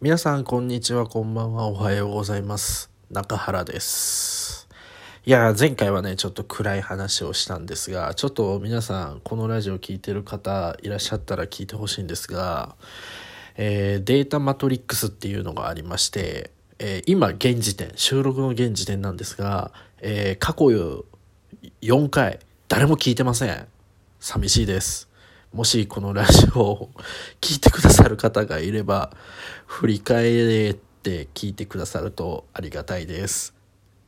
皆さん、こんにちは、こんばんは、おはようございます。中原です。いや、前回はね、ちょっと暗い話をしたんですが、ちょっと皆さん、このラジオ聞いてる方いらっしゃったら聞いてほしいんですが、えーデータマトリックスっていうのがありまして、えー今、現時点、収録の現時点なんですが、えー過去4回、誰も聞いてません。寂しいです。もしこのラジオを聞いてくださる方がいれば、振り返って聞いてくださるとありがたいです。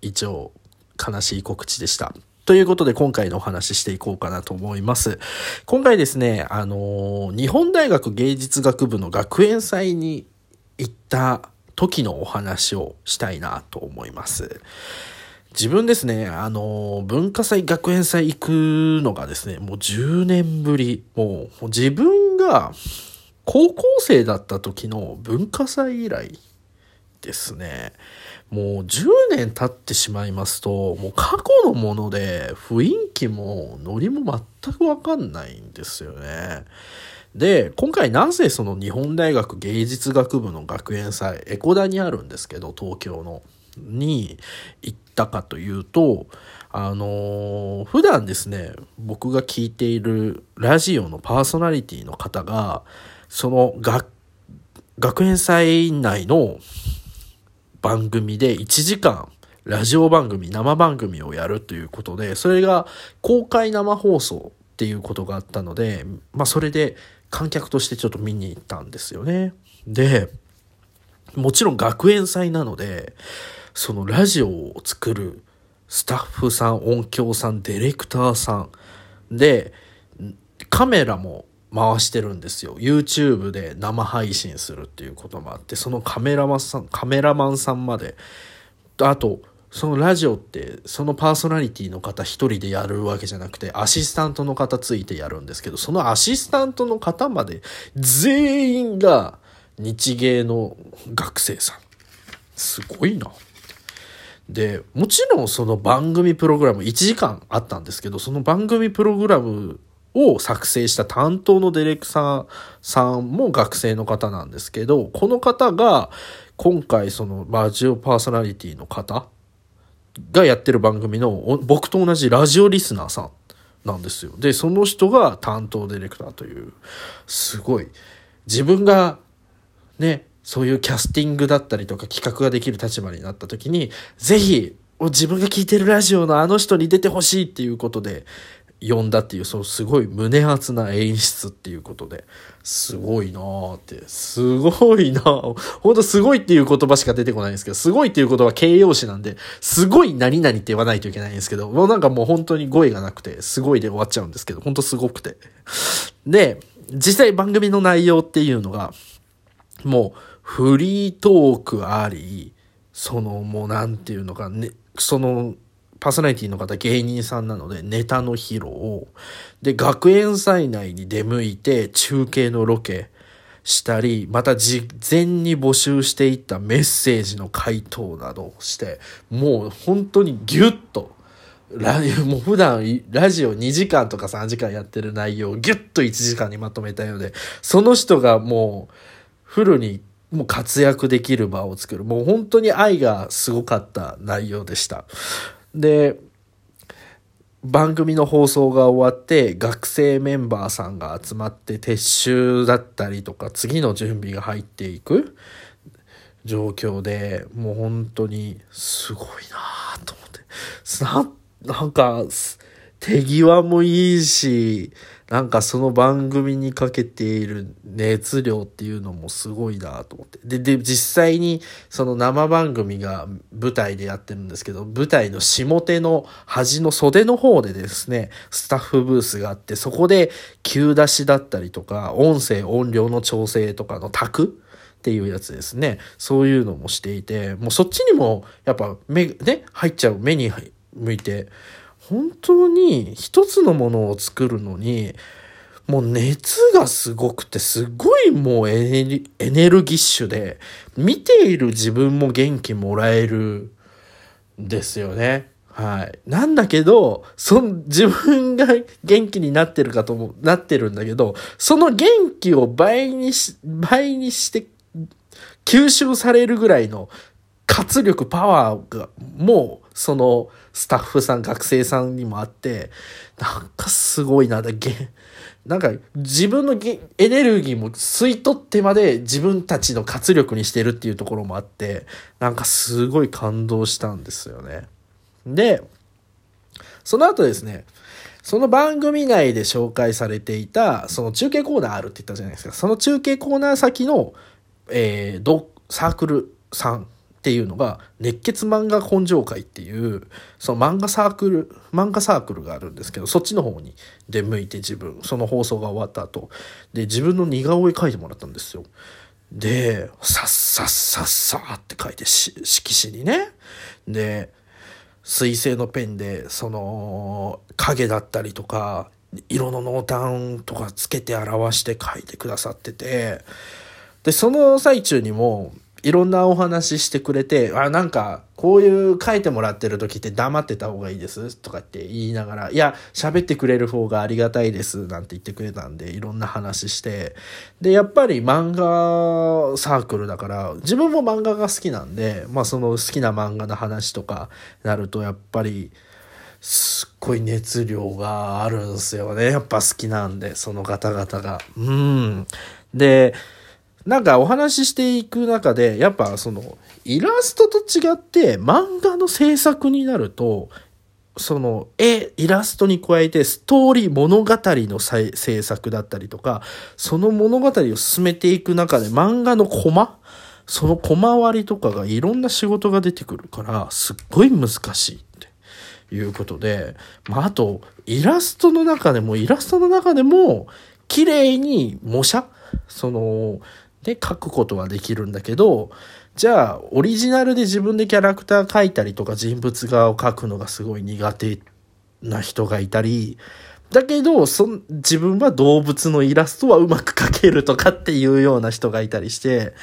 以上、悲しい告知でした。ということで今回のお話ししていこうかなと思います。今回ですね、あのー日本大学芸術学部の学園祭に行った時のお話をしたいなと思います。自分ですね、あの、文化祭、学園祭行くのがですね、もう10年ぶり。もう、自分が高校生だった時の文化祭以来ですね。もう10年経ってしまいますと、もう過去のもので雰囲気もノリも全くわかんないんですよね。で、今回なぜその日本大学芸術学部の学園祭、エコダにあるんですけど、東京の、に行ったかというと、あのー普段ですね、僕が聞いているラジオのパーソナリティの方が、その学、学園祭内の番組で1時間ラジオ番組生番組をやるということでそれが公開生放送っていうことがあったのでまあそれで観客としてちょっと見に行ったんですよね。でもちろん学園祭なのでそのラジオを作るスタッフさん音響さんディレクターさんでカメラも回してるんですよ。YouTube で生配信するっていうこともあって、そのカメラマンさん、カメラマンさんまで、あと、そのラジオって、そのパーソナリティの方一人でやるわけじゃなくて、アシスタントの方ついてやるんですけど、そのアシスタントの方まで、全員が日芸の学生さん。すごいな。で、もちろんその番組プログラム1時間あったんですけど、その番組プログラムを作成した担当のディレクターさんも学生の方なんですけど、この方が今回そのラジオパーソナリティの方がやってる番組の僕と同じラジオリスナーさんなんですよ。で、その人が担当ディレクターという、すごい、自分がね、そういうキャスティングだったりとか企画ができる立場になった時に、ぜひ、自分が聞いてるラジオのあの人に出てほしいっていうことで、呼んだっていう、そう、すごい胸熱な演出っていうことで、すごいなーって、すごいなーほんとすごいっていう言葉しか出てこないんですけど、すごいっていう言葉は形容詞なんで、すごい何々って言わないといけないんですけど、もうなんかもう本当に語彙がなくて、すごいで終わっちゃうんですけど、本当すごくて。で、実際番組の内容っていうのが、もうフリートークあり、そのもうなんていうのかね、そのパーソナリティの方芸人さんなのでネタの披露を。で学園祭内に出向いて中継のロケしたりまた事前に募集していったメッセージの回答などしてもう本当にギュッとラもう普段ラジオ2時間とか3時間やってる内容をギュッと1時間にまとめたようでその人がもうフルにもう活躍できる場を作る。もう本当に愛がすごかった内容でした。で、番組の放送が終わって学生メンバーさんが集まって撤収だったりとか次の準備が入っていく状況でもう本当にすごいなと思ってななんか手際もいいしなんかその番組にかけている熱量っていうのもすごいなと思って。で、で、実際にその生番組が舞台でやってるんですけど、舞台の下手の端の袖の方でですね、スタッフブースがあって、そこで急出しだったりとか、音声音量の調整とかの卓っていうやつですね。そういうのもしていて、もうそっちにもやっぱ目、ね、入っちゃう目に向いて、本当に一つのものを作るのに、もう熱がすごくて、すごいもうエネルギッシュで、見ている自分も元気もらえるんですよね。はい。なんだけど、その自分が元気になってるかとも、なってるんだけど、その元気を倍にし、倍にして、吸収されるぐらいの活力、パワーが、もう、その、スタッフさん、学生さんにもあって、なんかすごいな、だけ、なんか自分のエネルギーも吸い取ってまで自分たちの活力にしてるっていうところもあって、なんかすごい感動したんですよね。で、その後ですね、その番組内で紹介されていた、その中継コーナーあるって言ったじゃないですか。その中継コーナー先の、えー、サークルさんっていうのが、熱血漫画根性会っていう、その漫画サークル、漫画サークルがあるんですけど、そっちの方に出向いて自分、その放送が終わった後、で、自分の似顔絵描いてもらったんですよ。で、さっさっさっさって書いて、色紙にね。で、水性のペンで、その、影だったりとか、色の濃淡とかつけて表して書いてくださってて、で、その最中にも、いろんなお話ししてくれて、あ、なんか、こういう書いてもらってる時って黙ってた方がいいです？とかって言いながら、いや、喋ってくれる方がありがたいですなんて言ってくれたんで、いろんな話して、で、やっぱり漫画サークルだから、自分も漫画が好きなんで、まあその好きな漫画の話とかなると、やっぱり、すっごい熱量があるんですよね。やっぱ好きなんで、その方々が。うん。で、なんかお話ししていく中で、やっぱその、イラストと違って漫画の制作になると、その絵、イラストに加えてストーリー、物語の制作だったりとか、その物語を進めていく中で漫画のコマその小回りとかがいろんな仕事が出てくるから、すっごい難しいって。いうことで、まあ、あと、イラストの中でも、イラストの中でも、綺麗に模写その、で書くことはできるんだけど、じゃあ、オリジナルで自分でキャラクター描いたりとか人物画を描くのがすごい苦手な人がいたり、だけど、そ自分は動物のイラストはうまく描けるとかっていうような人がいたりして、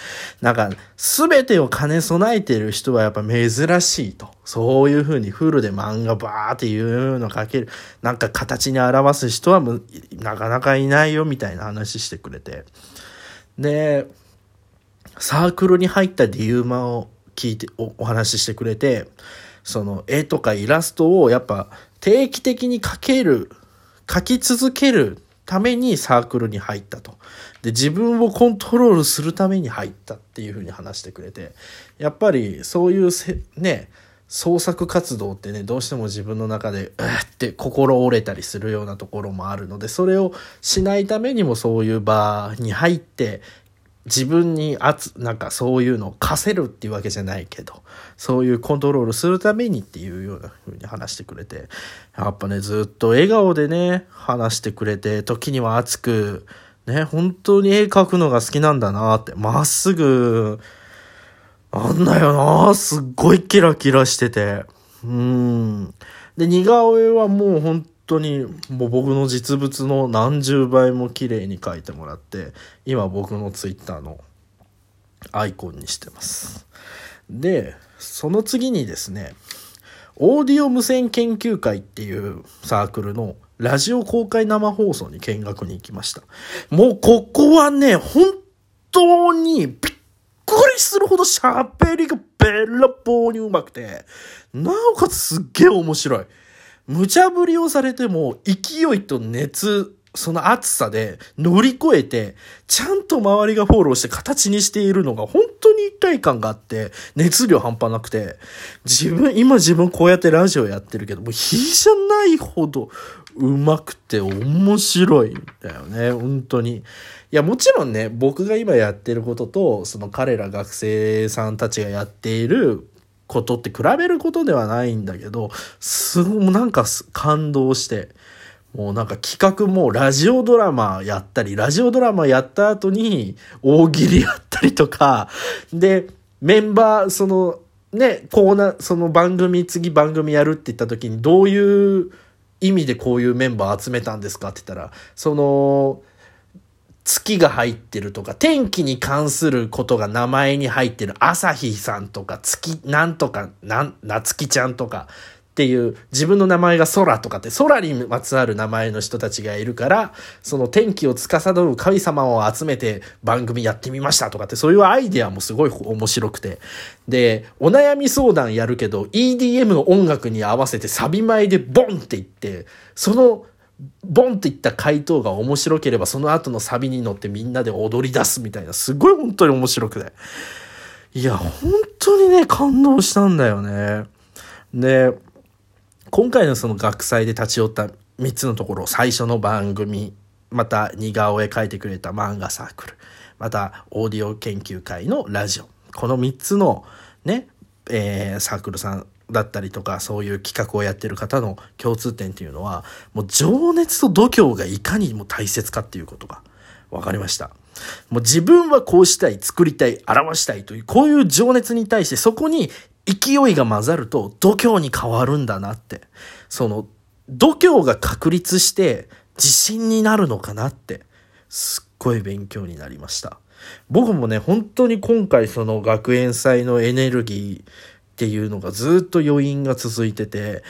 なんか、すべてを兼ね備えてる人はやっぱ珍しいと。そういう風にフルで漫画バーっていうの描ける。なんか形に表す人はなかなかいないよみたいな話してくれて。で、サークルに入った理由まを聞いてお、お話ししてくれて、その絵とかイラストをやっぱ定期的に描ける、描き続けるためにサークルに入ったと。で、自分をコントロールするために入ったっていうふうに話してくれて、やっぱりそういう、ね、創作活動ってね、どうしても自分の中で、うって心折れたりするようなところもあるので、それをしないためにもそういう場に入って、自分に圧、なんかそういうのを課せるっていうわけじゃないけど、そういうコントロールするためにっていうような風に話してくれて、やっぱね、ずっと笑顔でね、話してくれて、時には熱く、ね、本当に絵描くのが好きなんだなって、まっすぐ、なんだよなすっごいキラキラしてて。うん。で、似顔絵はもう本当にもう僕の実物の何十倍も綺麗に描いてもらって、今僕のツイッターのアイコンにしてます。で、その次にですね、オーディオ無線研究会っていうサークルのラジオ公開生放送に見学に行きました。もうここはね、本当にびっくりするほど喋りがべらぼうにうまくて、なおかつすっげえ面白い。無茶ぶりをされても勢いと熱、その熱さで乗り越えて、ちゃんと周りがフォローして形にしているのが本当に一体感があって、熱量半端なくて、自分、今自分こうやってラジオやってるけど、もう比じゃないほど上手くて面白いんだよね、本当に。いや、もちろんね、僕が今やってることと、その彼ら学生さんたちがやっていることって比べることではないんだけど、すごい、なんか感動して、もうなんか企画もラジオドラマやったり、ラジオドラマやった後に大喜利やったりとか、で、メンバー、その、ね、コーナー、その番組、次番組やるって言った時にどういう意味でこういうメンバー集めたんですかって言ったら、その、月が入ってるとか、天気に関することが名前に入ってる朝日さんとか、月なんとか、なん、なつきちゃんとか、っていう自分の名前が空とかって空にまつわる名前の人たちがいるからその天気を司る神様を集めて番組やってみましたとかってそういうアイデアもすごい面白くて。でお悩み相談やるけど EDM の音楽に合わせてサビ前でボンっていってそのボンっていった回答が面白ければその後のサビに乗ってみんなで踊り出すみたいなすごい本当に面白くて。いや本当にね感動したんだよね。で今回のその学祭で立ち寄った3つのところ最初の番組また似顔絵描いてくれた漫画サークルまたオーディオ研究会のラジオこの3つのね、えー、サークルさんだったりとかそういう企画をやってる方の共通点っていうのはもう情熱と度胸がいかにも大切かっていうことが分かりました。もう自分はこうしたい、作りたい、表したいという、こういう情熱に対してそこに勢いが混ざると度胸に変わるんだなって。その、度胸が確立して自信になるのかなって、すっごい勉強になりました。僕もね、本当に今回その学園祭のエネルギーっていうのがずっと余韻が続いてて、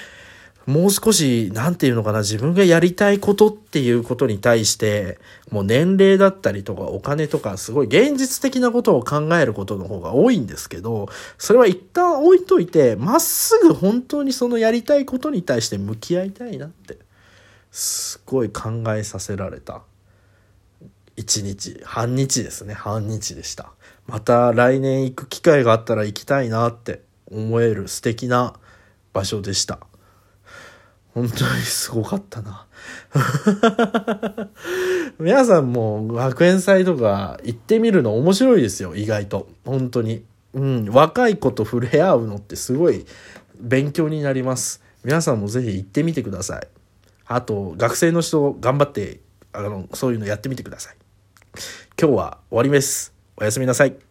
もう少し、なんていうのかな、自分がやりたいことっていうことに対して、もう年齢だったりとかお金とか、すごい現実的なことを考えることの方が多いんですけど、それは一旦置いといて、まっすぐ本当にそのやりたいことに対して向き合いたいなって、すごい考えさせられた。一日、半日ですね、半日でした。また来年行く機会があったら行きたいなって思える素敵な場所でした。本当にすごかったな。皆さんも学園祭とか行ってみるの面白いですよ、意外と。本当に。うん、若い子と触れ合うのってすごい勉強になります。皆さんもぜひ行ってみてください。あと、学生の人頑張って、あの、そういうのやってみてください。今日は終わりです。おやすみなさい。